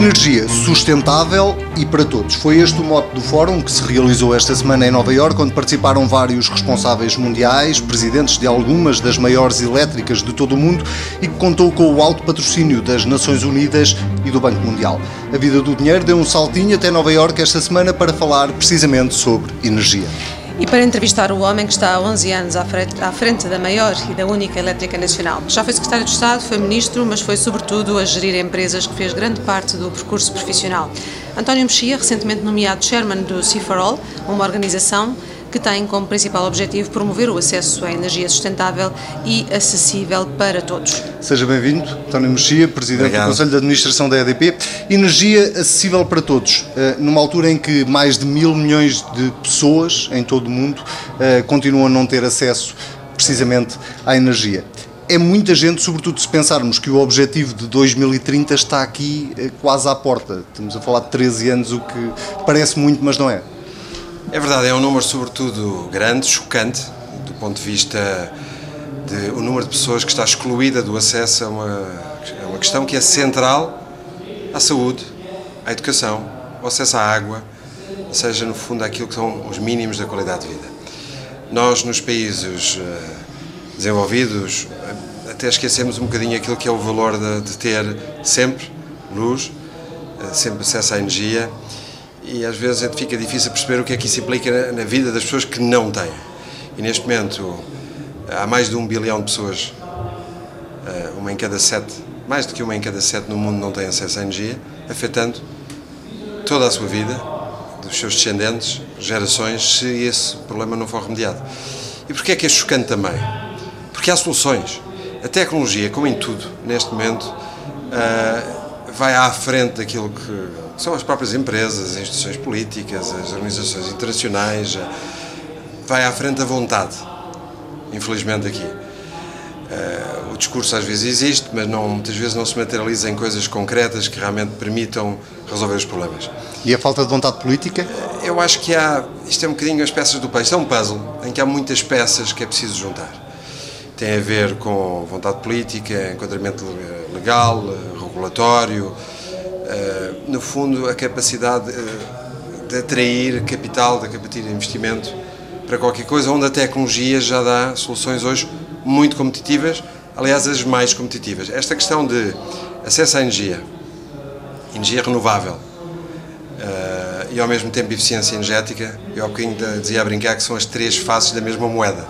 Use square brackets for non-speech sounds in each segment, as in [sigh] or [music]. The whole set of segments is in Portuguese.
Energia sustentável e para todos. Foi este o mote do fórum que se realizou esta semana em Nova Iorque, onde participaram vários responsáveis mundiais, presidentes de algumas das maiores elétricas de todo o mundo e que contou com o alto patrocínio das Nações Unidas e do Banco Mundial. A vida do dinheiro deu um saltinho até Nova Iorque esta semana para falar precisamente sobre energia. E para entrevistar o homem que está há 11 anos à frente, à frente, da maior e da única elétrica nacional. Já foi secretário de Estado, foi ministro, mas foi sobretudo a gerir empresas que fez grande parte do percurso profissional. António Mexia, recentemente nomeado chairman do C4All, uma organização que tem como principal objetivo promover o acesso à energia sustentável e acessível para todos. Seja bem-vindo, António Mexia, Presidente Obrigado. do Conselho de Administração da EDP. Energia acessível para todos, eh, numa altura em que mais de mil milhões de pessoas em todo o mundo eh, continuam a não ter acesso precisamente à energia é muita gente, sobretudo se pensarmos que o objetivo de 2030 está aqui eh, quase à porta. Estamos a falar de 13 anos, o que parece muito, mas não é. É verdade, é um número sobretudo grande, chocante, do ponto de vista de o número de pessoas que está excluída do acesso a uma, a uma questão que é central à saúde, à educação, ao acesso à água, ou seja, no fundo, aquilo que são os mínimos da qualidade de vida. Nós, nos países eh, desenvolvidos, até esquecemos um bocadinho aquilo que é o valor de, de ter sempre luz, eh, sempre acesso à energia e às vezes fica difícil perceber o que é que isso implica na vida das pessoas que não têm. E neste momento há mais de um bilhão de pessoas, eh, uma em cada sete, mais do que uma em cada sete no mundo não tem acesso à energia, afetando toda a sua vida, dos seus descendentes, gerações, se esse problema não for remediado. E porquê é que é chocante também? Porque há soluções. A tecnologia, como em tudo, neste momento, eh, vai à frente daquilo que são as próprias empresas, as instituições políticas, as organizações internacionais. Vai à frente a vontade, infelizmente, aqui. Uh, o discurso às vezes existe, mas não, muitas vezes não se materializa em coisas concretas que realmente permitam resolver os problemas. E a falta de vontade política? Uh, eu acho que há. Isto é um bocadinho as peças do peixe. É um puzzle em que há muitas peças que é preciso juntar. Tem a ver com vontade política, enquadramento legal, regulatório, eh, no fundo, a capacidade eh, de atrair capital, de investimento para qualquer coisa, onde a tecnologia já dá soluções hoje muito competitivas, aliás, as mais competitivas. Esta questão de acesso à energia, energia renovável uh, e ao mesmo tempo eficiência energética, eu há bocadinho dizia a brincar que são as três faces da mesma moeda.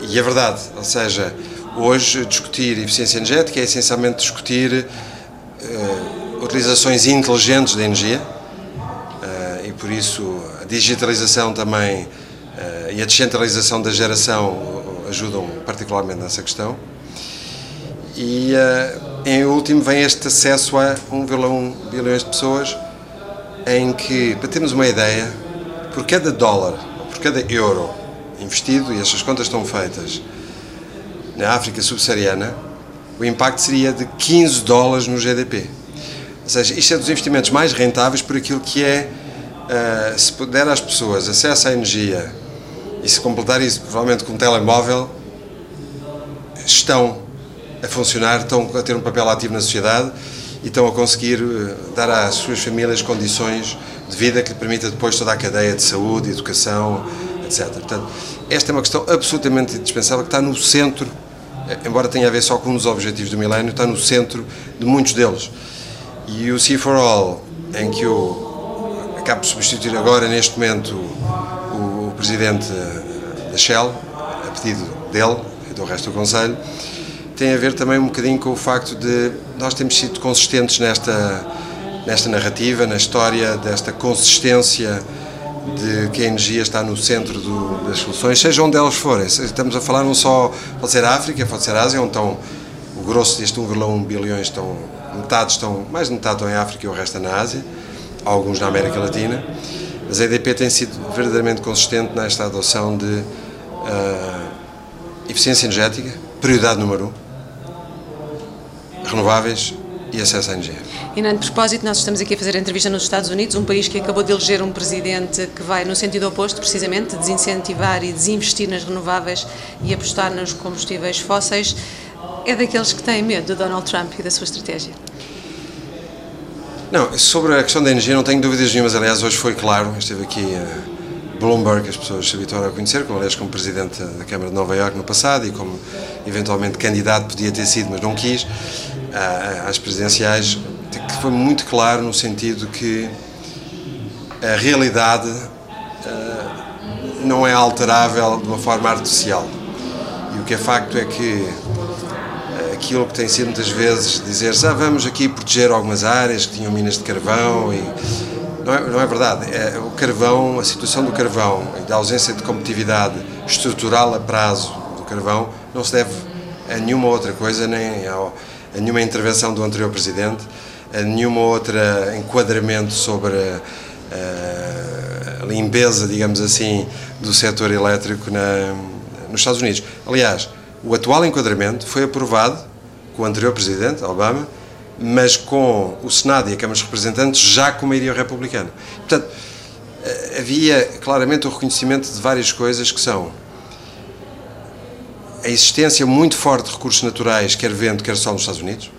E é verdade, ou seja, hoje discutir eficiência energética é essencialmente discutir utilizações inteligentes da energia uh, e por isso a digitalização também uh, e a descentralização da geração ajudam particularmente nessa questão. E uh, em último vem este acesso a 1,1 bilhões de pessoas em que, para termos uma ideia, por cada dólar, por cada euro investido, e estas contas estão feitas, na África subsaariana, o impacto seria de 15 dólares no GDP. Ou seja, isto é dos investimentos mais rentáveis por aquilo que é, uh, se puder às pessoas acesso à energia e se completar isso provavelmente com um telemóvel, estão a funcionar, estão a ter um papel ativo na sociedade e estão a conseguir uh, dar às suas famílias condições de vida que lhe permita depois toda a cadeia de saúde, educação, etc. Portanto, esta é uma questão absolutamente indispensável que está no centro, eh, embora tenha a ver só com um dos objetivos do milénio, está no centro de muitos deles. E o C for All, em que eu acabo de substituir agora, neste momento, o, o presidente da Shell, a pedido dele e do resto do Conselho, tem a ver também um bocadinho com o facto de nós termos sido consistentes nesta, nesta narrativa, na história desta consistência de que a energia está no centro do, das soluções, seja onde elas forem. Estamos a falar não só, pode ser África, pode ser Ásia, onde estão o grosso deste 1,1 bilhões estão metade estão, mais de metade estão em África e o resto é na Ásia, alguns na América Latina, mas a EDP tem sido verdadeiramente consistente nesta adoção de uh, eficiência energética, prioridade número um, renováveis e acesso à energia. E, não, de propósito, nós estamos aqui a fazer a entrevista nos Estados Unidos, um país que acabou de eleger um presidente que vai no sentido oposto, precisamente, desincentivar e desinvestir nas renováveis e apostar nos combustíveis fósseis é daqueles que têm medo de Donald Trump e da sua estratégia? Não, sobre a questão da energia não tenho dúvidas nenhumas. Aliás, hoje foi claro, esteve aqui uh, Bloomberg, as pessoas se habituaram a conhecer, como, aliás, como presidente da Câmara de Nova Iorque no passado e como eventualmente candidato podia ter sido, mas não quis, às presidenciais, que foi muito claro no sentido que a realidade uh, não é alterável de uma forma artificial. E o que é facto é que aquilo que tem sido muitas vezes dizer-se, ah, vamos aqui proteger algumas áreas que tinham minas de carvão e não é, não é verdade. É, o carvão, a situação do carvão e da ausência de competitividade estrutural a prazo do carvão não se deve a nenhuma outra coisa, nem ao, a nenhuma intervenção do anterior presidente, a nenhuma outra enquadramento sobre a, a limpeza, digamos assim, do setor elétrico na, nos Estados Unidos. Aliás, o atual enquadramento foi aprovado com o anterior presidente, Obama, mas com o Senado e a Câmara dos Representantes já com maioria republicana. Portanto, eh, havia claramente o reconhecimento de várias coisas que são a existência muito forte de recursos naturais, quer vento, quer sol nos Estados Unidos.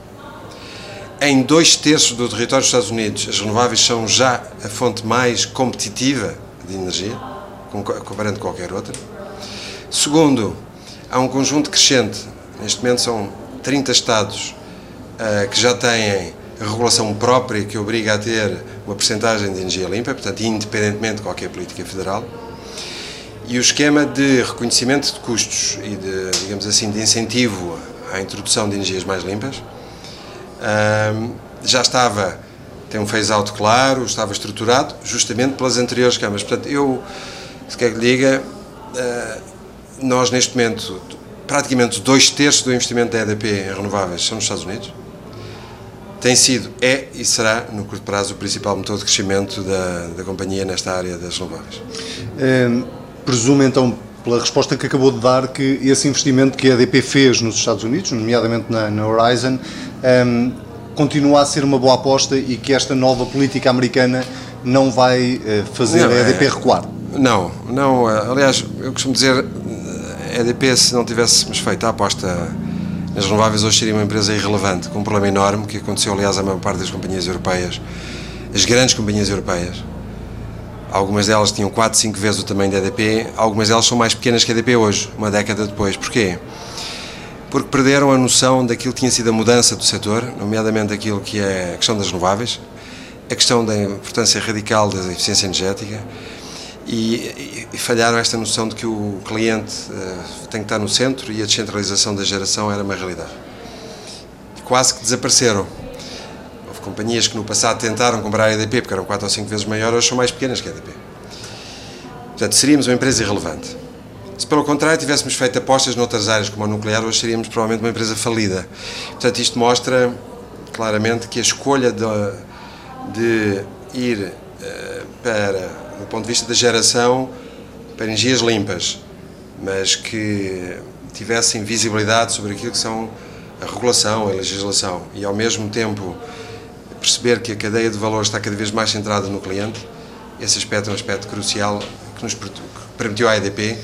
Em dois terços do território dos Estados Unidos, as renováveis são já a fonte mais competitiva de energia, comparando qualquer outra. Segundo, há um conjunto crescente, neste momento são 30 Estados uh, que já têm regulação própria que obriga a ter uma percentagem de energia limpa, portanto, independentemente de qualquer política federal. E o esquema de reconhecimento de custos e de, digamos assim, de incentivo à introdução de energias mais limpas uh, já estava, tem um phase-out claro, estava estruturado, justamente pelas anteriores câmaras. Portanto, eu, se quer que lhe diga, uh, nós neste momento, praticamente dois terços do investimento da EDP em renováveis são nos Estados Unidos. Tem sido, é e será, no curto prazo, o principal motor de crescimento da, da companhia nesta área das renováveis. Hum, presumo então, pela resposta que acabou de dar, que esse investimento que a EDP fez nos Estados Unidos, nomeadamente na, na Horizon, hum, continua a ser uma boa aposta e que esta nova política americana não vai uh, fazer não, a EDP é, recuar. Não, não. Aliás, eu costumo dizer, a EDP, se não tivéssemos feito a aposta nas renováveis, hoje seria uma empresa irrelevante, com um problema enorme, que aconteceu, aliás, à maior parte das companhias europeias, as grandes companhias europeias. Algumas delas tinham 4, 5 vezes o tamanho da EDP, algumas delas são mais pequenas que a EDP hoje, uma década depois. Porquê? Porque perderam a noção daquilo que tinha sido a mudança do setor, nomeadamente aquilo que é a questão das renováveis, a questão da importância radical da eficiência energética, e, e, falharam esta noção de que o cliente uh, tem que estar no centro e a descentralização da geração era uma realidade. Quase que desapareceram. Houve companhias que no passado tentaram comprar a EDP porque eram 4 ou 5 vezes maiores, hoje são mais pequenas que a EDP. Portanto, seríamos uma empresa irrelevante. Se pelo contrário tivéssemos feito apostas noutras áreas como a nuclear, hoje seríamos provavelmente uma empresa falida. Portanto, isto mostra claramente que a escolha de, de ir para do ponto de vista da geração, para energias limpas, mas que tivessem visibilidade sobre aquilo que são a regulação, a legislação. E ao mesmo tempo perceber que a cadeia de valor está cada vez mais centrada no cliente, esse aspecto é um aspecto crucial que nos permitiu à EDP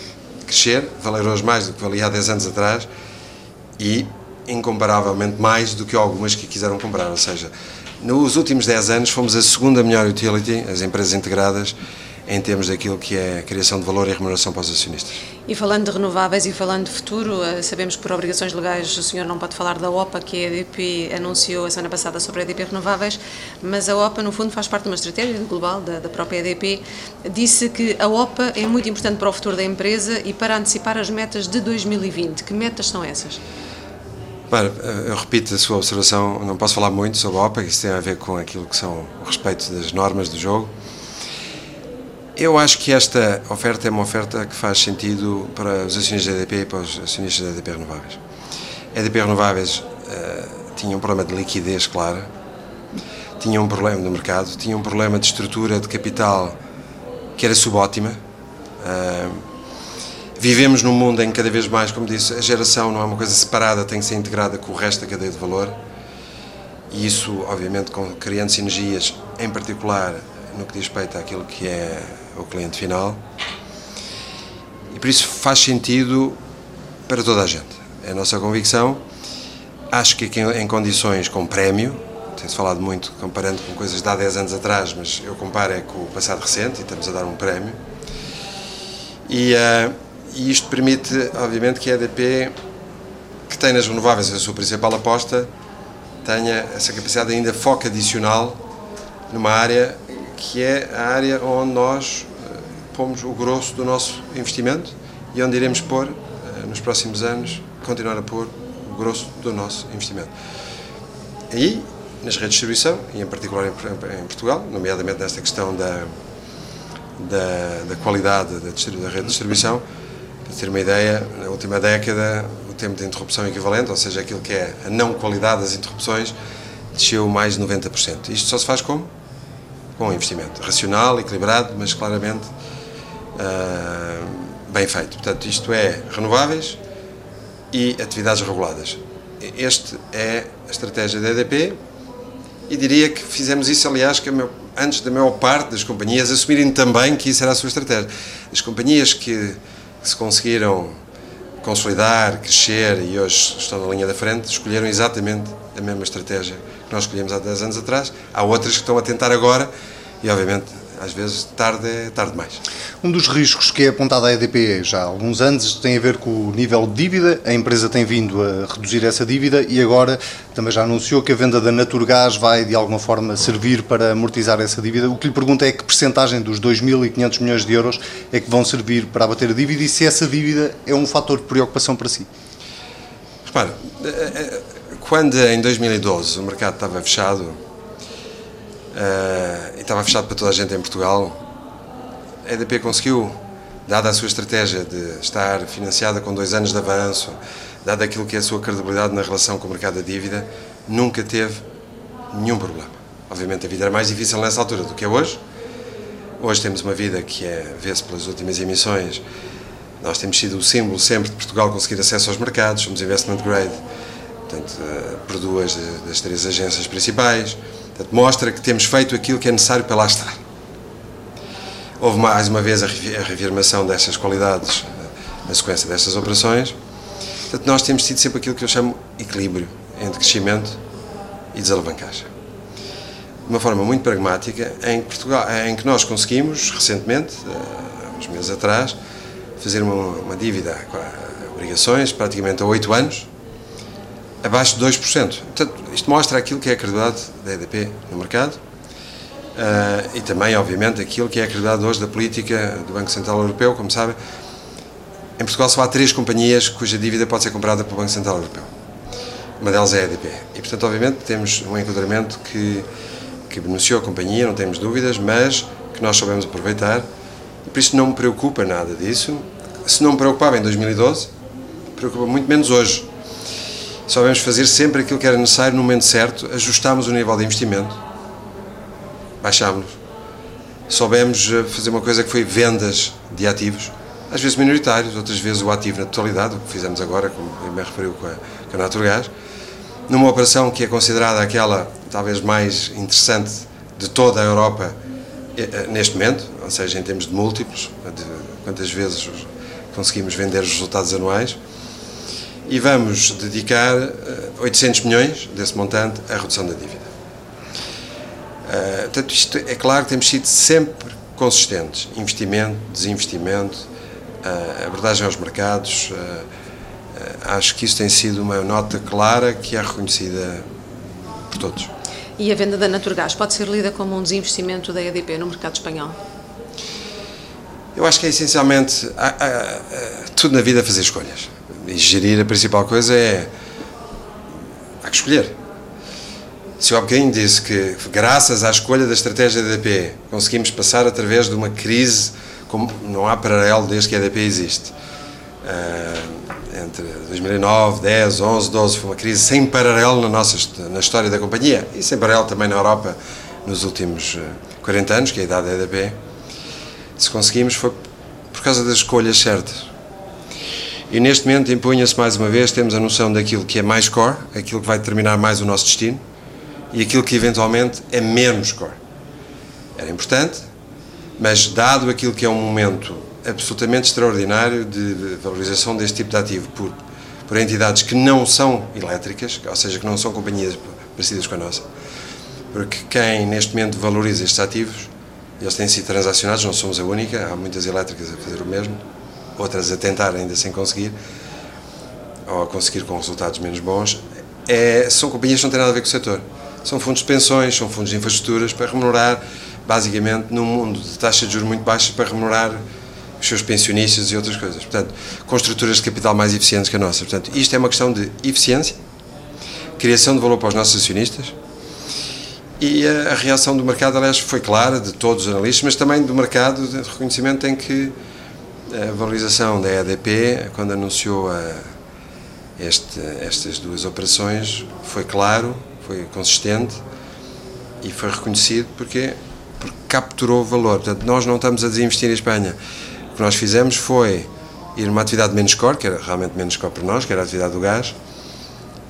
crescer, valer hoje mais do que valia há 10 anos atrás e incomparavelmente mais do que algumas que quiseram comprar, ou seja, nos últimos 10 anos fomos a segunda melhor utility, as empresas integradas, em termos daquilo que é a criação de valor e remuneração para os acionistas. E falando de renováveis e falando de futuro, eh, sabemos que por obrigações legais o senhor não pode falar da OPA, que a EDP anunciou a semana passada sobre a EDP Renováveis, mas a OPA, no fundo, faz parte de uma estratégia global da, da própria EDP. Disse que a OPA é muito importante para o futuro da empresa e para antecipar as metas de 2020. Que metas são essas? Eu repito a sua observação, não posso falar muito sobre a OPA, isso tem a ver com aquilo que são o respeito das normas do jogo. Eu acho que esta oferta é uma oferta que faz sentido para os acionistas da EDP e para os acionistas da EDP Renováveis. A EDP Renováveis uh, tinha um problema de liquidez, claro, tinha um problema no mercado, tinha um problema de estrutura de capital que era subótima. Uh, Vivemos num mundo em que cada vez mais, como disse, a geração não é uma coisa separada, tem que ser integrada com o resto da cadeia de valor. E isso, obviamente, criando sinergias, em particular no que diz respeito àquilo que é o cliente final. E por isso faz sentido para toda a gente. É a nossa convicção. Acho que em condições com prémio, tem-se falado muito comparando com coisas de há 10 anos atrás, mas eu comparo é com o passado recente e estamos a dar um prémio. E, uh, e isto permite, obviamente, que a EDP, que tem nas renováveis a sua principal aposta, tenha essa capacidade de ainda foco adicional numa área que é a área onde nós uh, pomos o grosso do nosso investimento e onde iremos pôr, uh, nos próximos anos, continuar a pôr o grosso do nosso investimento. E nas redes de distribuição, e em particular em Portugal, nomeadamente nesta questão da, da, da qualidade da, da, rede de distribuição. Ter uma ideia, na última década, o tempo de interrupção equivalente, ou seja, aquilo que é a não qualidade das interrupções, desceu mais de 90%. Isto só se faz como? Com investimento racional, equilibrado, mas claramente uh, bem feito. Portanto, isto é renováveis e atividades reguladas. Este é a estratégia da EDP, e diria que fizemos isso, aliás, que antes da maior parte das companhias assumirem também que isso era a sua estratégia. As companhias que, que se conseguiram consolidar, crescer e hoje estão na linha da frente, escolheram exatamente a mesma estratégia que nós escolhemos há 10 anos atrás. Há outras que estão a tentar agora e, obviamente, às vezes tarde é tarde demais. Um dos riscos que é apontado à EDP já há alguns anos tem a ver com o nível de dívida. A empresa tem vindo a reduzir essa dívida e agora também já anunciou que a venda da Naturgás vai de alguma forma servir para amortizar essa dívida. O que lhe pergunto é que percentagem dos 2.500 milhões de euros é que vão servir para abater a dívida e se essa dívida é um fator de preocupação para si. Repara, eh, eh, quando em 2012 o mercado estava fechado, uh, e estava fechado para toda a gente em Portugal, a EDP conseguiu, dada a sua estratégia de estar financiada com dois anos de avanço, dado aquilo que é a sua credibilidade na relação com o mercado da dívida, nunca teve nenhum problema. Obviamente a vida era mais difícil nessa altura do que é hoje. Hoje temos uma vida que é, vê-se pelas últimas emissões, nós temos sido o símbolo sempre de Portugal conseguir acesso aos mercados, somos investment grade, portanto, eh, por duas das três agências principais. Portanto, mostra que temos feito aquilo que é necessário para lá estar. Houve mais uma vez a reafirmação destas qualidades eh, na sequência destas operações. Portanto, nós temos tido sempre aquilo que eu chamo equilíbrio entre crescimento e desalavancagem. De uma forma muito pragmática, em Portugal, em que nós conseguimos, recentemente, há eh, uns meses atrás, fazer uma, uma dívida, obrigações, praticamente há oito anos, abaixo de 2%. Portanto, isto mostra aquilo que é a credibilidade da EDP no mercado uh, e também, obviamente, aquilo que é a credibilidade hoje da política do Banco Central Europeu. Como sabem, em Portugal só há três companhias cuja dívida pode ser comprada pelo Banco Central Europeu. Uma delas é a EDP. E, portanto, obviamente, temos um enquadramento que, que beneficiou a companhia, não temos dúvidas, mas que nós soubemos aproveitar. E por isso não me preocupa nada disso. Se não me preocupava em 2012, preocupa muito menos hoje Soubemos fazer sempre aquilo que era necessário no momento certo, ajustámos o nível de investimento, baixámos-lo. Soubemos eh, fazer uma coisa que foi vendas de ativos, às vezes minoritários, outras vezes o ativo na totalidade, o que fizemos agora, como me referiu com a, com a Naturgás, numa operação que é considerada aquela talvez mais interessante de toda a Europa eh, eh, neste momento, ou seja, em termos de múltiplos, de quantas vezes conseguimos vender os resultados anuais e vamos dedicar 800 eh, milhões desse montante à redução da dívida. Uh, portanto, isto é claro que temos sido sempre consistentes. Investimento, desinvestimento, uh, abordagem aos mercados. Uh, acho que isso tem sido uma nota clara que é reconhecida por todos. E a venda da Naturgás pode ser lida como um desinvestimento da EDP no mercado espanhol? Eu acho que é essencialmente tudo na vida fazer escolhas e gerir a principal coisa é há que escolher. Se eu há bocadinho disse que graças à escolha da estratégia da EDP conseguimos passar através de uma crise como não há paralelo desde que a EDP existe. Uh, entre 2009, 10, 11, 12 foi uma crise sem paralelo na nossa na história da companhia e sem paralelo também na Europa nos últimos 40 anos, que é a idade da EDP. Se conseguimos foi por causa das escolhas certas. E neste momento impunha-se mais uma vez, temos a noção daquilo que é mais core, aquilo que vai determinar mais o nosso destino, e aquilo que eventualmente é menos core. Era importante, mas dado aquilo que é um momento absolutamente extraordinário de valorização deste tipo de ativo por, por entidades que não são elétricas, ou seja, que não são companhias parecidas com a nossa, porque quem neste momento valoriza estes ativos, eles têm sido transacionados, não somos a única, há muitas elétricas a fazer o mesmo, outras a tentar ainda sem conseguir, ou a conseguir com resultados menos bons, é, são companhias que não têm nada a ver com o setor. São fundos de pensões, são fundos de infraestruturas para remunerar, basicamente, num mundo de taxas de juros muito baixas, para remunerar os seus pensionistas e outras coisas. Portanto, com estruturas de capital mais eficientes que a nossa. Portanto, isto é uma questão de eficiência, criação de valor para os nossos acionistas e a, a reação do mercado, aliás, foi clara, de todos os analistas, mas também do mercado de reconhecimento em que a valorização da EDP, quando anunciou a, este, estas duas operações, foi claro, foi consistente e foi reconhecido porque, porque capturou valor. Portanto, nós não estamos a desinvestir em Espanha. O que nós fizemos foi ir numa atividade menos core, que era realmente menos core para nós, que era a atividade do gás,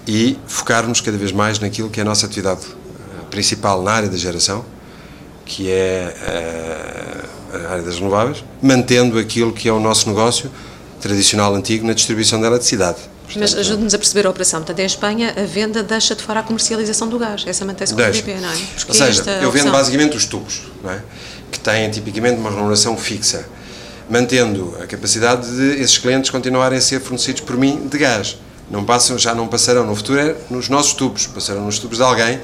e focarmos cada vez mais naquilo que é a nossa atividade eh, principal na área da geração, que é eh, a área das renováveis, mantendo aquilo que é o nosso negócio tradicional antigo na distribuição da eletricidade. Mas ajude-nos a perceber a operação. Portanto, em Espanha, a venda deixa de fora a comercialização do gás. Essa mantém-se com o PPP, não é? Porque Ou seja, eu vendo basicamente os tubos, não é? que têm tipicamente uma remuneração fixa mantendo a capacidade de esses clientes continuarem a ser fornecidos por mim de gás. Não passam, já não passarão no futuro é nos nossos tubos, passarão nos tubos de alguém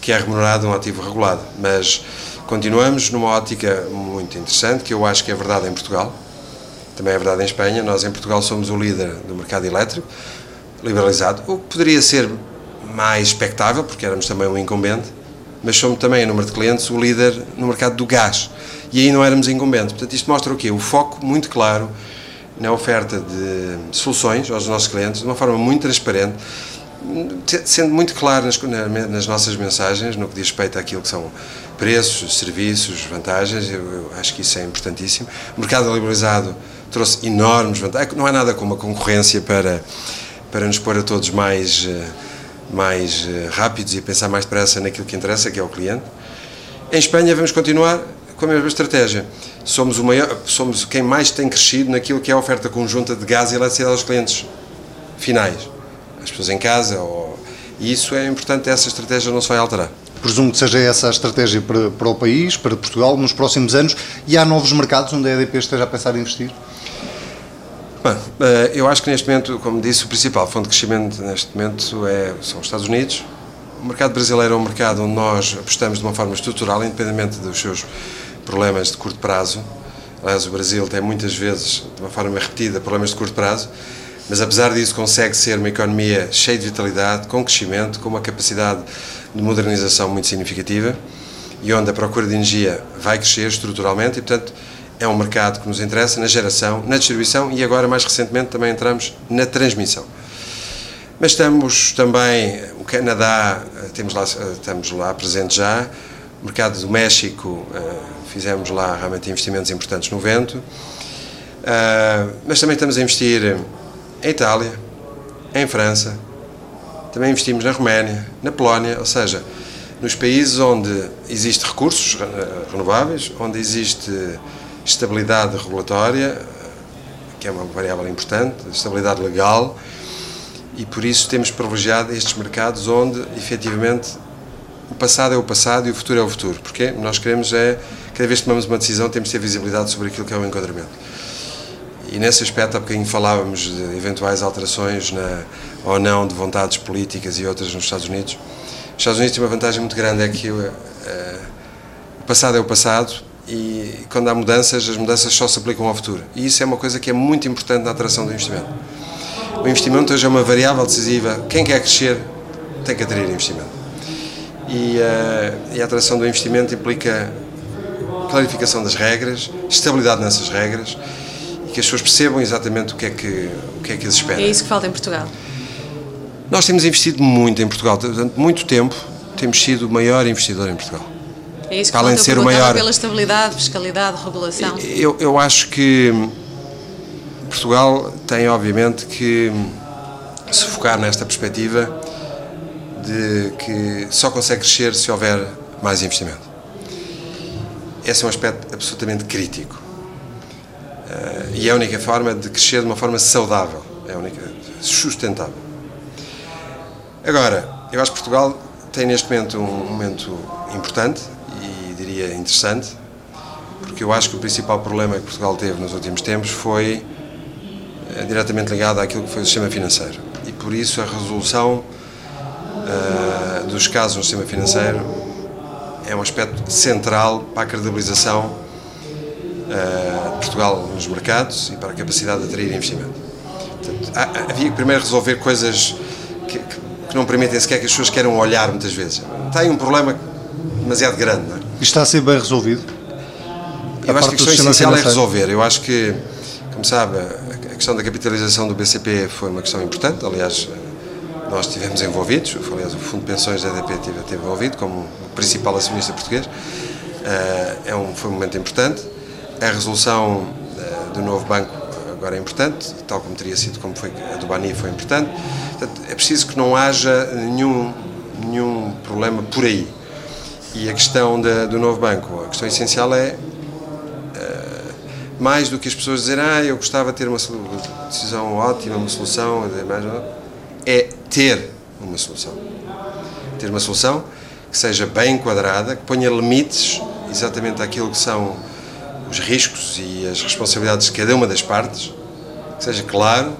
que é remunerado um ativo regulado. Mas continuamos numa ótica muito interessante, que eu acho que é verdade em Portugal, também é verdade em Espanha. Nós em Portugal somos o líder do mercado elétrico, liberalizado, o que poderia ser mais expectável, porque éramos também um incumbente, mas somos também, em número de clientes, o líder no mercado do gás e aí não éramos incumbentes. Portanto, isto mostra o quê? O foco muito claro na oferta de soluções aos nossos clientes, de uma forma muito transparente, sendo muito claro nas, nas nossas mensagens, no que diz respeito àquilo que são preços, serviços, vantagens, eu, eu acho que isso é importantíssimo. O mercado liberalizado trouxe enormes vantagens, não há nada como a concorrência para, para nos pôr a todos mais, eh, mais eh, rápidos e pensar mais depressa naquilo que interessa, que é o cliente. Em Espanha vamos continuar com a mesma estratégia. Somos, o maior, somos quem mais tem crescido naquilo que é a oferta conjunta de gás e eletricidade aos clientes finais, as pessoas em casa. Ou, e isso é importante, essa estratégia não se vai alterar. Presumo que seja essa a estratégia para, para o país, para Portugal, nos próximos anos. E há novos mercados onde a EDP esteja a pensar em investir? Bom, eh, eu acho que neste momento, como disse, o principal fonte de crescimento neste momento é, são os Estados Unidos. O mercado brasileiro é um mercado onde nós apostamos de uma forma estrutural, independentemente dos seus problemas de curto prazo. Aliás, o Brasil tem muitas vezes, de uma forma repetida, problemas de curto prazo, mas apesar disso consegue ser uma economia cheia de vitalidade, com crescimento, com uma capacidade de modernização muito significativa e onde a procura de energia vai crescer estruturalmente e, portanto, é um mercado que nos interessa na geração, na distribuição e agora, mais recentemente, também entramos na transmissão. Mas estamos também, o Canadá, eh, temos lá, eh, estamos lá presentes já, o mercado do México, eh, fizemos lá realmente investimentos importantes no vento, mas também estamos a investir em Itália, em França, também investimos na Roménia, na Polónia, ou seja, nos países onde existe recursos renováveis, onde existe estabilidade regulatória, que é uma variável importante, estabilidade legal, e por isso temos privilegiado estes mercados onde efetivamente o passado é o passado e o futuro é o futuro, porque nós queremos é, cada vez que tomamos uma decisão, temos de ter visibilidade sobre aquilo que é o enquadramento. E nesse aspecto, há bocadinho falávamos de eventuais alterações na, ou não de vontades políticas e outras nos Estados Unidos. Os Estados Unidos têm uma vantagem muito grande, é que uh, o passado é o passado e quando há mudanças, as mudanças só se aplicam ao futuro. E isso é uma coisa que é muito importante na atração do investimento. O investimento hoje é uma variável decisiva. Quem quer crescer tem que atrair investimento. E, uh, e a atração do investimento implica clarificação das regras, estabilidade nessas regras e que as pessoas percebam exatamente o que é que, o que, é que as espera. É isso que falta em Portugal. Nós temos investido muito em Portugal. Durante muito tempo temos sido o maior investidor em Portugal. É isso que Além de ser o maior pela estabilidade, fiscalidade, regulação. Eu, eu acho que Portugal tem, obviamente, que se focar nesta perspectiva de que só consegue crescer se houver mais investimento. Esse é um aspecto absolutamente crítico. Uh, e é a única forma de crescer de uma forma saudável, é a única, sustentável. Agora, eu acho que Portugal tem neste momento um momento importante e diria interessante, porque eu acho que o principal problema que Portugal teve nos últimos tempos foi é, diretamente ligado àquilo que foi o sistema financeiro. E por isso a resolução uh, dos casos no sistema financeiro é um aspecto central para a credibilização uh, de Portugal nos mercados e para a capacidade de atrair investimento. Portanto, havia que primeiro resolver coisas que, não permitem sequer que as pessoas queiram olhar muitas vezes. Tem um problema demasiado grande. Não é? E está a ser bem resolvido? Eu a acho que a questão essencial é resolver. Eu acho que, como sabe, a questão da capitalização do BCP foi uma questão importante. Aliás, nós estivemos envolvidos. Aliás, o Fundo de Pensões da EDP esteve envolvido como principal acionista português. Eh, é um, foi um momento importante. A resolução eh, do novo banco agora é importante, tal como teria sido como foi a do Bani foi importante. Portanto, é preciso que não haja nenhum, nenhum problema por aí. E a questão da, do novo banco, a questão essencial é uh, mais do que as pessoas dizerem ah, eu gostava de ter uma decisão ótima, uma solução, é ter uma solução. Ter uma solução que seja bem enquadrada, que ponha limites exatamente àquilo que são os riscos e as responsabilidades de cada uma das partes, que seja claro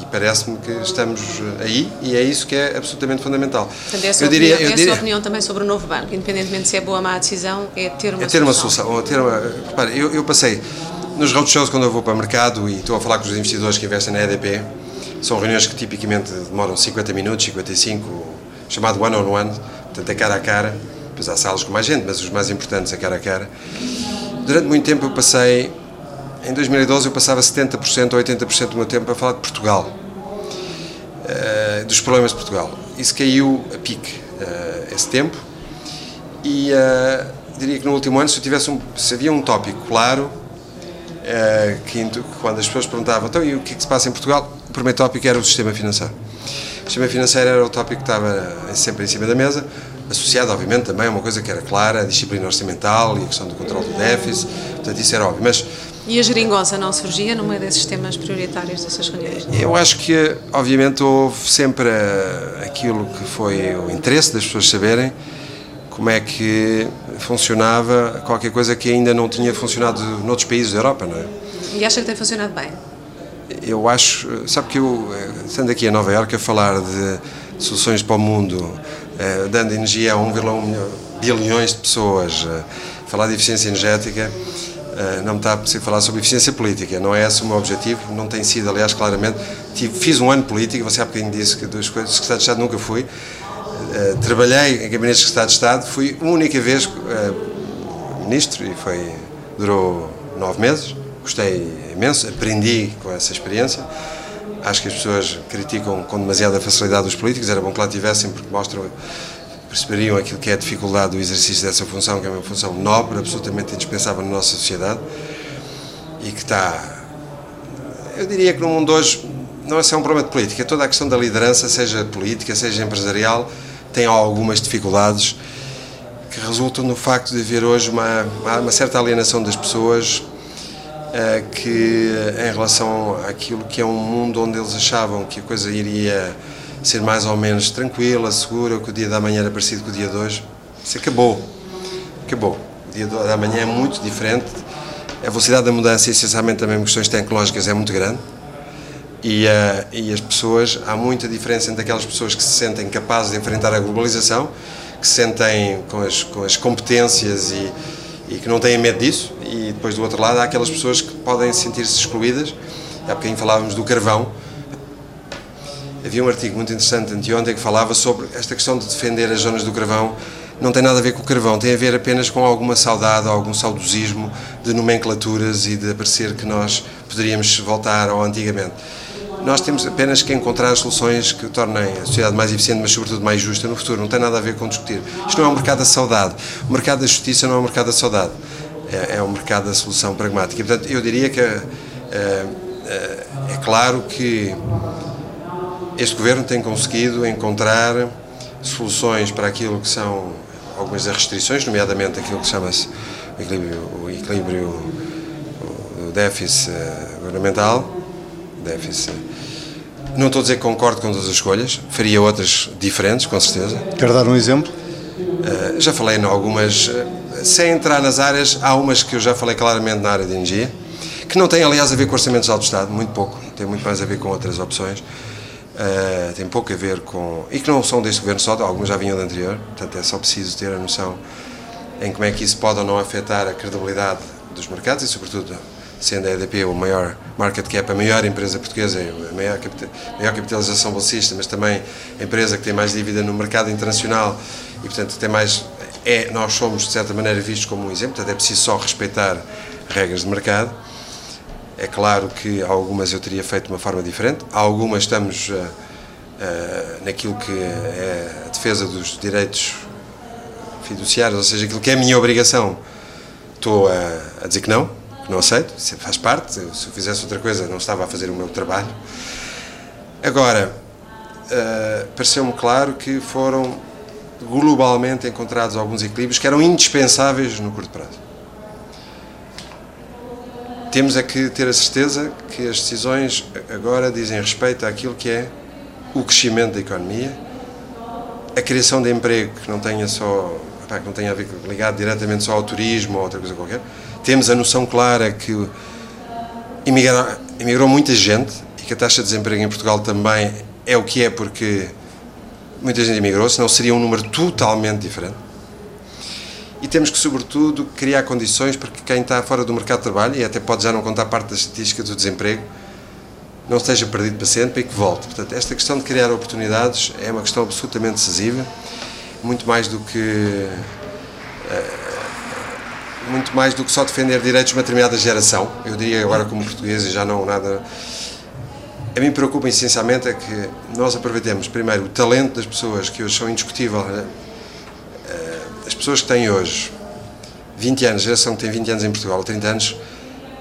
e parece-me que estamos aí e é isso que é absolutamente fundamental. Portanto, essa eu diria, opinião, eu diria, opinião também sobre o novo banco, independentemente se é boa ou má a decisão, é ter uma é ter solução. Uma solução ter uma, repare, eu, eu passei nos roadshows quando eu vou para o mercado e estou a falar com os investidores que investem na EDP, são reuniões que tipicamente demoram 50 minutos, 55, chamado one-on-one, -on -one, portanto é cara a cara, depois há salas com mais gente, mas os mais importantes é cara a cara. Durante muito tempo eu passei, em 2012 eu passava 70% ou 80% do meu tempo a falar de Portugal, uh, dos problemas de Portugal. Isso caiu a pique uh, esse tempo e uh, diria que no último ano se, eu tivesse um, se havia um tópico claro, que quando as pessoas perguntavam então e o que, é que se passa em Portugal, o primeiro tópico era o sistema financeiro. O sistema financeiro era o tópico que estava sempre em cima da mesa, associado, obviamente, também a uma coisa que era clara, a disciplina orçamental e a questão do controle do déficit, portanto, isso era óbvio. Mas, e a geringonça não surgia meio desses temas prioritários dessas reuniões? Eu acho que, obviamente, houve sempre eh, aquilo que foi o interesse das pessoas saberem como é que funcionava qualquer coisa que ainda não tinha funcionado noutros países da Europa, não é? E acha que tem funcionado bem? Eu acho, sabe que eu, eh, estando aqui em Nova Iorque a falar de soluções para o mundo, eh, dando energia a 1,1 bilhões de pessoas, eh, falar de eficiência energética, não me está a preciso falar sobre eficiência política, não é esse o meu objetivo, não tem sido, aliás, claramente. Tive, fiz um ano de política, você há bocadinho disse que duas coisas, secretário de Estado nunca fui. trabalhei em gabinetes de secretário de Estado, fui a única vez ministro e foi, durou nove meses gostei imenso, aprendi com essa experiência. Acho que as pessoas criticam com demasiada facilidade os políticos, era bom que lá tivessem, porque mostram, perceberiam aquilo que é a dificuldade do exercício dessa função, que é uma função nobre, absolutamente indispensável na nossa sociedade e que está. Eu diria que no mundo hoje não é só um problema de política, toda a questão da liderança, seja política, seja empresarial, tem algumas dificuldades que resultam no facto de haver hoje uma, uma certa alienação das pessoas que em relação àquilo que é um mundo onde eles achavam que a coisa iria ser mais ou menos tranquila, segura, que o dia da manhã era parecido com o dia de hoje, isso acabou. Acabou. O dia da manhã é muito diferente. A velocidade da mudança, essencialmente também questões tecnológicas, é muito grande. E, uh, e as pessoas, há muita diferença entre aquelas pessoas que se sentem capazes de enfrentar a globalização, que se sentem com as, com as competências e, e que não têm medo disso, e depois do outro lado há aquelas pessoas que podem sentir-se excluídas. Há bocadinho falávamos do carvão. Havia um artigo muito interessante anteontem que falava sobre esta questão de defender as zonas do carvão. Não tem nada a ver com o carvão, tem a ver apenas com alguma saudade, algum saudosismo de nomenclaturas e de parecer que nós poderíamos voltar ao antigamente. Nós temos apenas que encontrar soluções que tornem a sociedade mais eficiente, mas sobretudo mais justa no futuro. Não tem nada a ver com discutir. Isto não é um mercado da saudade. O mercado da justiça não é um mercado da saudade. É, é um mercado da solução pragmática. E, portanto, eu diria que é, é, é claro que este governo tem conseguido encontrar soluções para aquilo que são algumas das restrições, nomeadamente aquilo que chama-se o equilíbrio, o equilíbrio do déficit eh, governamental, déficit não estou a dizer que concordo com todas as escolhas, faria outras diferentes, com certeza. Quer dar um exemplo? Uh, já falei em algumas, uh, sem entrar nas áreas, há umas que eu já falei claramente na área de energia, que não têm, aliás, a ver com orçamentos de alto Estado, muito pouco, tem muito mais a ver com outras opções. Uh, tem pouco a ver com. e que não são deste governo só, algumas já vinham do anterior, portanto é só preciso ter a noção em como é que isso pode ou não afetar a credibilidade dos mercados e, sobretudo, sendo a EDP o maior market cap, a maior empresa portuguesa, a maior, capitalização bolsista, mas também a empresa que tem mais dívida no mercado internacional e, portanto, tem mais. É, nós somos, de certa maneira, vistos como um exemplo, portanto, é preciso só respeitar regras de mercado. É claro que algumas eu teria feito de uma forma diferente, algumas estamos uh, uh, naquilo que é a defesa dos direitos fiduciários, ou seja, aquilo que é a minha obrigação, estou a, a dizer que não, não aceito, faz parte, se eu fizesse outra coisa não estava a fazer o meu trabalho. Agora, uh, pareceu-me claro que foram globalmente encontrados alguns equilíbrios que eram indispensáveis no curto prazo. Temos é que ter a certeza que as decisões agora dizem respeito àquilo que é o crescimento da economia, a criação de emprego que não tenha só que não tenha a ver ligado diretamente só ao turismo ou outra coisa qualquer. Temos a noção clara que imigrou, imigrou muita gente e que a taxa de desemprego em Portugal também é o que é porque muita gente imigrou, senão seria um número totalmente diferente. E temos que, sobretudo, criar condições para que quem está fora do mercado de trabalho, e até pode já não contar parte da estatística do desemprego, não esteja perdido para sempre e que volte. Portanto, esta questão de criar oportunidades é uma questão absolutamente decisiva muito mais do que eh, muito mais do que só defender direitos de uma determinada geração. Eu diria agora como português e já não nada. A mim preocupa essencialmente é que nós aproveitemos primeiro o talento das pessoas que hoje são indiscutíveis. Né? Eh, as pessoas que têm hoje 20 anos, a geração que tem 20 anos em Portugal, ou 30 anos,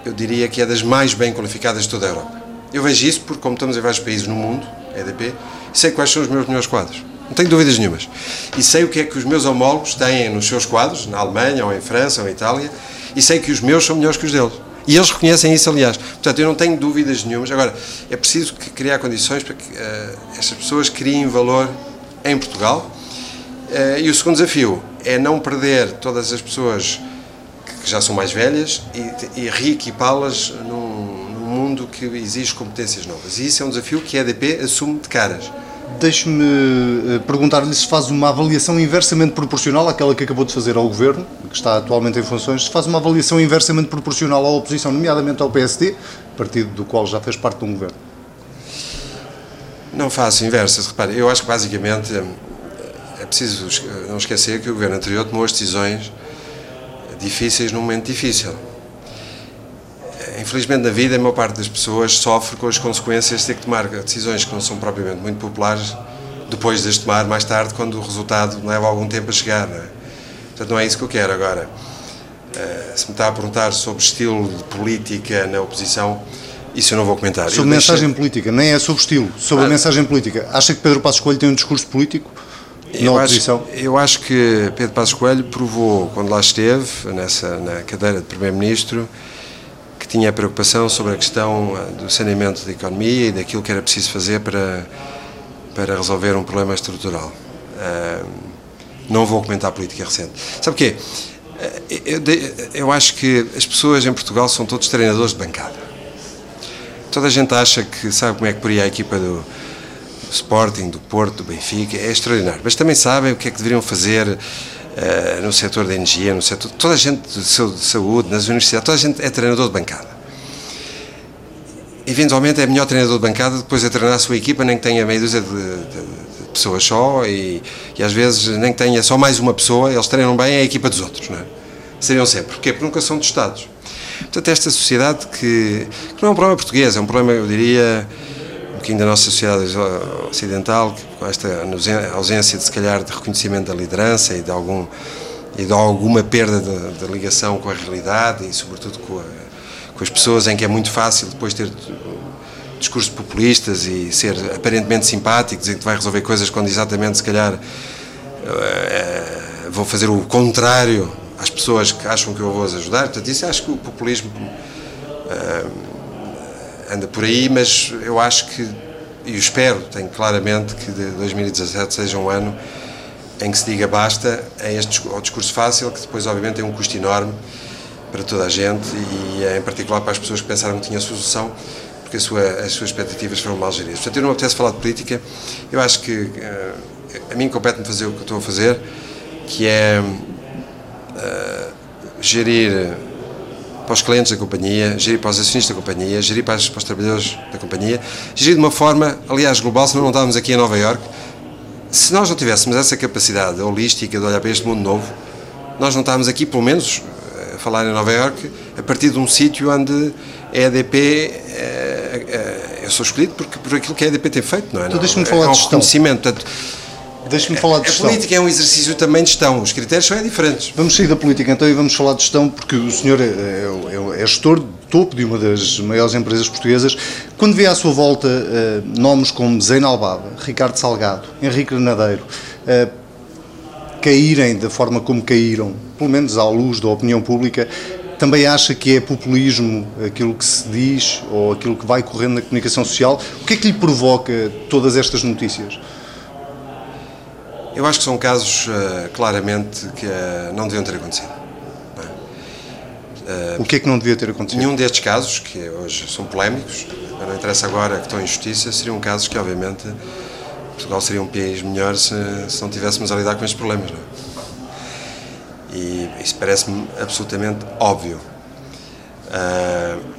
eu diria que é das mais bem qualificadas de toda a Europa. Eu vejo isso porque, como estamos em vários países no mundo, EDP, sei quais são os meus melhores quadros. Não tenho dúvidas nenhumas. E sei o que é que os meus homólogos têm nos seus quadros, na Alemanha, ou em França, ou em Itália, e sei que os meus são melhores que os deles. E eles reconhecem isso, aliás. Portanto, eu não tenho dúvidas nenhumas. Agora, é preciso criar condições para que uh, estas pessoas criem valor em Portugal. Uh, e o segundo desafio é não perder todas as pessoas que já são mais velhas e, e reequipá-las num, num mundo que exige competências novas. E isso é um desafio que a EDP assume de caras. Deixe-me eh, perguntar-lhe se faz uma avaliação inversamente proporcional àquela que acabou de fazer ao Governo, que está atualmente em funções, se faz uma avaliação inversamente proporcional à oposição, nomeadamente ao PSD, partido do qual já fez parte de um Governo. Não faço inversas, repare, eu acho que basicamente é preciso não esquecer que o Governo anterior tomou as decisões difíceis num momento difícil infelizmente na vida a maior parte das pessoas sofre com as consequências de ter que tomar decisões que não são propriamente muito populares depois de as tomar mais tarde quando o resultado leva algum tempo a chegar não é? portanto não é isso que eu quero agora. Eh, se me está a perguntar sobre estilo de política na oposição isso eu não vou comentar. Sobre eu mensagem política, nem é sobre estilo sobre ah, a mensagem política, acha que Pedro Passos Coelho tem um discurso político eu acho, eu acho que Pedro Passos Coelho provou, quando lá esteve, nessa, na cadeira de Primeiro-Ministro, tinha a preocupação sobre a questão eh, do saneamento da economia e daquilo que era preciso fazer para, para resolver um problema estrutural. Uh, não vou comentar a política recente. Sabe o quê? Eh, eu, eu acho que as pessoas em Portugal são todos treinadores de bancada. Toda a gente acha que sabe como é que por aí a equipa do Sporting, do Porto, do Benfica, é extraordinário. Mas também sabem o que é que deveriam fazer uh, no setor da energia, no setor, toda a gente de saúde, nas universidades, toda a gente é treinador de bancada. Eventualmente é melhor treinador de bancada depois de treinar a sua equipa, nem que tenha meia dúzia de, de, de pessoas só e, e, às vezes nem que tenha só mais uma pessoa, eles treinam bem a equipa dos outros, não é? Seriam sempre. Porquê? Porque nunca são testados. Portanto, esta sociedade que, que não é um problema português, é um problema, eu diria, bocadinho da nossa sociedade ocidental, com esta ausência de se calhar de reconhecimento da liderança e de algum e de alguma perda da ligação com a realidade e sobretudo com, a, com, as pessoas em que é muito fácil depois ter discursos populistas e ser aparentemente simpático, dizer que vai resolver coisas quando exatamente se calhar é, vou fazer o contrário às pessoas que acham que eu vou ajudar. Portanto, isso acho que o populismo anda por aí, mas eu acho que, e espero, tenho claramente que 2017 seja um ano em que se diga basta a este, ao discurso fácil, que depois, obviamente, tem um custo enorme para toda a gente e, em particular, para as pessoas que pensaram que tinha solução, porque sua, as suas expectativas foram mal geridas. Portanto, eu não apetece falar de política, eu acho que uh, a mim compete-me fazer o que eu estou a fazer, que é uh, gerir para os clientes da companhia, gerir para os acionistas da companhia, gerir para, para os trabalhadores da companhia, gerir de uma forma, aliás, global, senão não estávamos aqui em Nova Iorque. Se nós não tivéssemos essa capacidade holística de olhar para este mundo novo, nós não estávamos aqui, pelo menos, a falar em Nova Iorque, a partir de um sítio onde a EDP, é, é, eu sou escolhido porque, por aquilo que a EDP tem feito, não é? Tu deixa-me falar é um de gestão. Portanto, Deixe-me falar de a gestão. política é um exercício também de gestão, os critérios são é diferentes. Vamos sair da política então e vamos falar de gestão, porque o senhor é, é, é gestor de topo de uma das maiores empresas portuguesas. Quando vê à sua volta uh, nomes como Zena Albaba, Ricardo Salgado, Henrique Granadeiro, uh, caírem da forma como caíram, pelo menos à luz da opinião pública, também acha que é populismo aquilo que se diz ou aquilo que vai correndo na comunicação social? O que é que lhe provoca todas estas notícias? Eu acho que são casos uh, claramente que uh, não deviam ter acontecido. Uh, o que é que não devia ter acontecido? Nenhum destes casos, que hoje são polémicos, não interessa agora que estão em justiça, seriam casos que, obviamente, Portugal seria um país melhor se, se não tivéssemos a lidar com estes problemas. Não é? E isso parece-me absolutamente óbvio. Uh,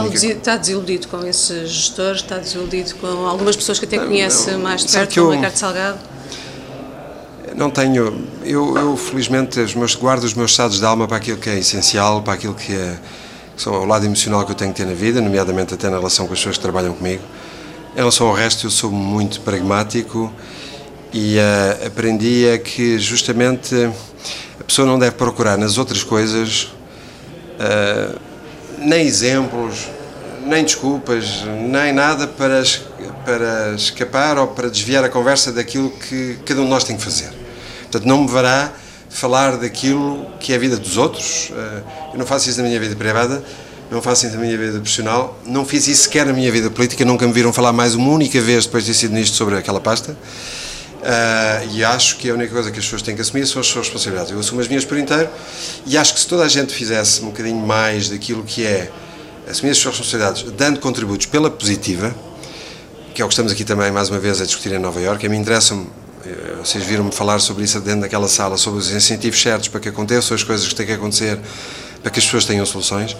única... Está desiludido com esses gestores? Está desiludido com algumas pessoas que até conhece mais de perto, como o Ricardo Salgado? Não tenho. Eu, eu, felizmente, os meus, guardo os meus estados de alma para aquilo que é essencial, para aquilo que, é, que são o lado emocional que eu tenho que ter na vida, nomeadamente até na relação com as pessoas que trabalham comigo. Em relação ao resto, eu sou muito pragmático e uh, aprendi a que, justamente, a pessoa não deve procurar nas outras coisas uh, nem exemplos, nem desculpas, nem nada para, para escapar ou para desviar a conversa daquilo que cada um de nós tem que fazer. Portanto, não me verá falar daquilo que é a vida dos outros. Eh, eu não faço isso na minha vida privada, não faço isso na minha vida profissional, não fiz isso sequer na minha vida política, nunca me viram falar mais uma única vez depois de ter sido ministro sobre aquela pasta. Uh, e acho que a única coisa que as pessoas têm que assumir são as suas responsabilidades. Eu assumo as minhas por inteiro e acho que se toda a gente fizesse um bocadinho mais daquilo que é assumir as suas responsabilidades, dando contributos pela positiva, que é o que estamos aqui também mais uma vez a discutir em Nova Iorque, a mim interessa-me eh, vocês viram-me falar sobre isso dentro daquela sala, sobre os incentivos certos para que aconteçam as coisas que têm que acontecer, para que as pessoas tenham soluções.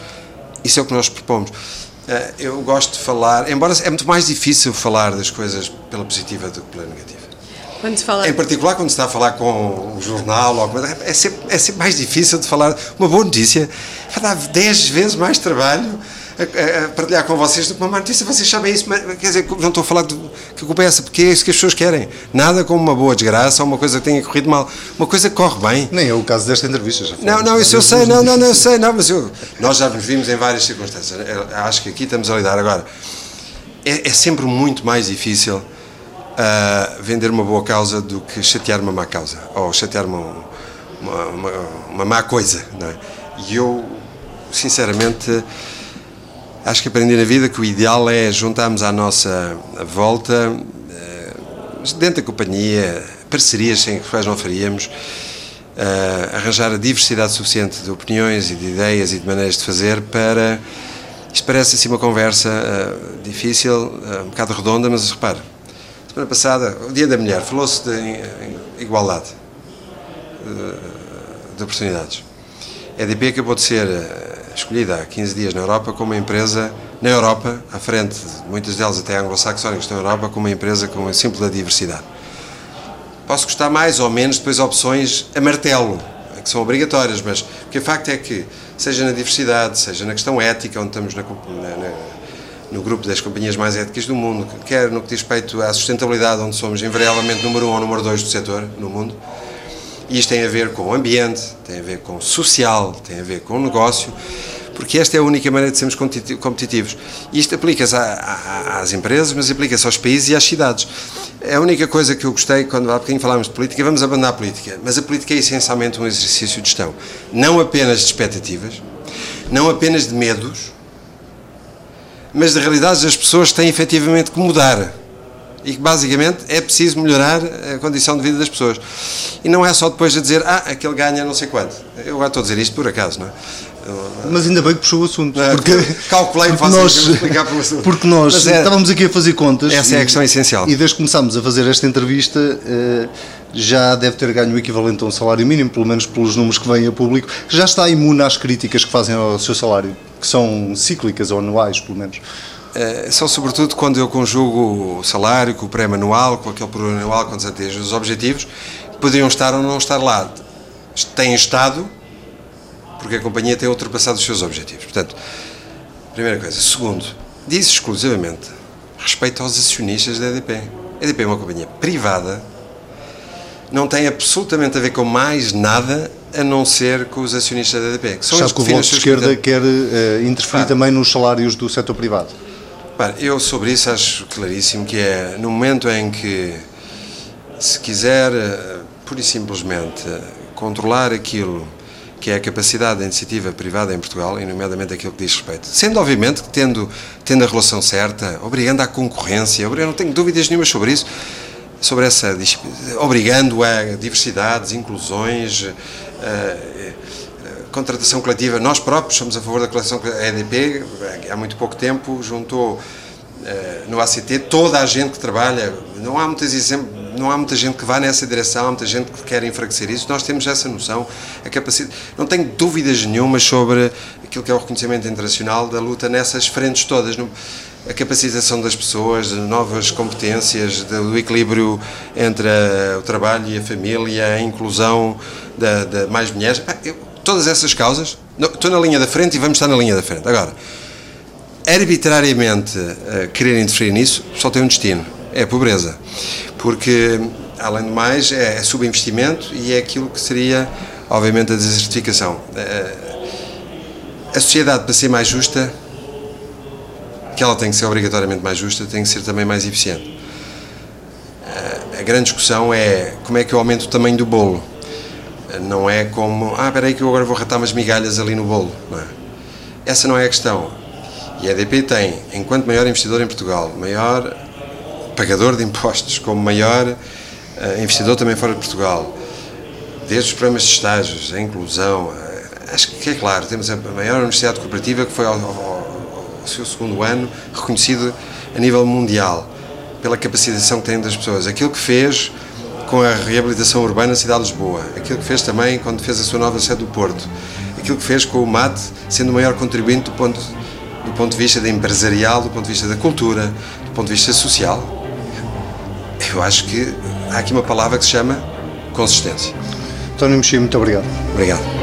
Isso é o que nós propomos. Eh, eu gosto de falar, embora é muito mais difícil falar das coisas pela positiva do que pela negativa. Fala... Em particular quando se está a falar com um jornal, ou, é, sempre, é sempre mais difícil de falar. Uma boa notícia vai dar 10 vezes mais trabalho a, a, partilhar com vocês do que uma má notícia. Vocês sabem isso, mas, quer dizer, não estou a falar de, que culpa é essa, porque é isso que as pessoas querem. Nada como uma boa desgraça ou uma coisa que tenha corrido mal. Uma coisa que corre bem. Nem é o caso desta entrevista. Já não, não, isso eu sei, não, não, não, eu sei, não, mas eu, nós já nos vimos em várias circunstâncias. Eu acho que aqui estamos a lidar agora. É, é sempre muito mais difícil uh, vender uma boa causa do que chatear uma má causa ou chatear uma, uma, uma, uma má coisa. Não é? E eu, sinceramente Acho que aprendi na vida que o ideal é juntarmos à nossa volta, eh, dentro da companhia, parcerias sem as quais não faríamos, eh, arranjar a diversidade suficiente de opiniões e de ideias e de maneiras de fazer para. Isto parece assim uma conversa uh, difícil, um bocado redonda, mas repare, semana passada, o Dia da Mulher, falou-se de igualdade de, de oportunidades. A EDP acabou de ser escolhida há 15 dias na Europa como uma empresa, na Europa, à frente de muitas delas até anglo-saxónicas na Europa, como uma empresa com símbolo da diversidade. Posso gostar mais ou menos depois opções a martelo, que são obrigatórias, mas o que é facto é que, seja na diversidade, seja na questão ética, onde estamos na, na, no grupo das companhias mais éticas do mundo, quer no que diz respeito à sustentabilidade, onde somos invariavelmente número um ou número dois do setor no mundo, e isto tem a ver com o ambiente, tem a ver com o social, tem a ver com o negócio, porque esta é a única maneira de sermos competitivos. Isto aplica-se às empresas, mas aplica-se aos países e às cidades. É a única coisa que eu gostei, quando há bocadinho falámos de política, vamos abandonar a política, mas a política é essencialmente um exercício de gestão. Não apenas de expectativas, não apenas de medos, mas de realidades das pessoas têm efetivamente que mudar. e que basicamente é preciso melhorar a condição de vida das pessoas. E não é só depois de dizer, ah, aquele ganha não sei quanto. Eu agora estou a dizer isto por acaso, não é? Mas ainda bem que puxou o assunto. É, porque, [laughs] calculei porque nós, explicar pelo assunto. Porque nós é, estávamos aqui a fazer contas. Essa e, é a questão essencial. E desde que começámos a fazer esta entrevista, eh, já deve ter ganho o equivalente a um salário mínimo, pelo menos pelos números que vêm a público, que já está imune às críticas que fazem ao seu salário, que são cíclicas ou anuais, pelo menos. É, são sobretudo quando eu conjugo o salário com o pré-manual, com aquele plurianual, quando se atinge os objetivos, poderiam estar ou não estar lá. Têm estado, porque a companhia tem ultrapassado os seus objetivos. Portanto, primeira coisa. Segundo, diz exclusivamente respeito aos acionistas da EDP. A EDP é uma companhia privada, não tem absolutamente a ver com mais nada a não ser com os acionistas da EDP. Que são Sabe que o Voto de Esquerda quer uh, interferir também nos salários do setor privado? eu sobre isso acho claríssimo que é no momento em que se quiser eh, pura e simplesmente controlar aquilo que é a capacidade da iniciativa privada em Portugal, e nomeadamente aquilo que diz respeito. Sendo, obviamente, que tendo, tendo a relação certa, obrigando à concorrência, eu não tenho dúvidas nenhuma sobre isso, sobre essa, obrigando a diversidades, inclusões, uh, contratação coletiva, nós próprios somos a favor da colaboração a EDP, há muito pouco tempo juntou uh, no ACT toda a gente que trabalha, não há muitas exemplos, não há muita gente que vá nessa direção, há muita gente que quer enfraquecer isso, nós temos essa noção, a capacidade, não tenho dúvidas nenhumas sobre aquilo que é o reconhecimento internacional da luta nessas frentes todas, no, a capacitação das pessoas, de novas competências, do equilíbrio entre a, o trabalho e a família, a inclusão de, mais mulheres. Eu, todas essas causas, estou na linha da frente e vamos estar na linha da frente. Agora, arbitrariamente uh, querer interferir nisso só tem um destino: é a pobreza. Porque, além do mais, é, é subinvestimento e é aquilo que seria, obviamente, a desertificação. Uh, a sociedade, para ser mais justa, que ela tem que ser obrigatoriamente mais justa, tem que ser também mais eficiente. Uh, a grande discussão é como é que eu aumento o tamanho do bolo não é como, ah, espera aí que eu agora vou ratar umas migalhas ali no bolo. Não é? Essa não é a questão. E a EDP tem, enquanto maior investidor em Portugal, maior pagador de impostos, como maior uh, investidor também fora de Portugal, desde os programas de estágios, a inclusão, uh, acho que é claro, temos a maior universidade cooperativa que foi ao, ao, ao seu segundo ano reconhecido a nível mundial pela capacitação que tem das pessoas. Aquilo que fez com a reabilitação urbana da cidade de Lisboa, aquilo que fez também quando fez a sua nova sede do Porto, aquilo que fez com o MAT, sendo o maior contribuinte do ponto, do ponto de vista da empresarial, do ponto de vista da cultura, do ponto de vista social. Eu acho que há aqui uma palavra que se chama consistência. António Mexia, muito obrigado. Obrigado.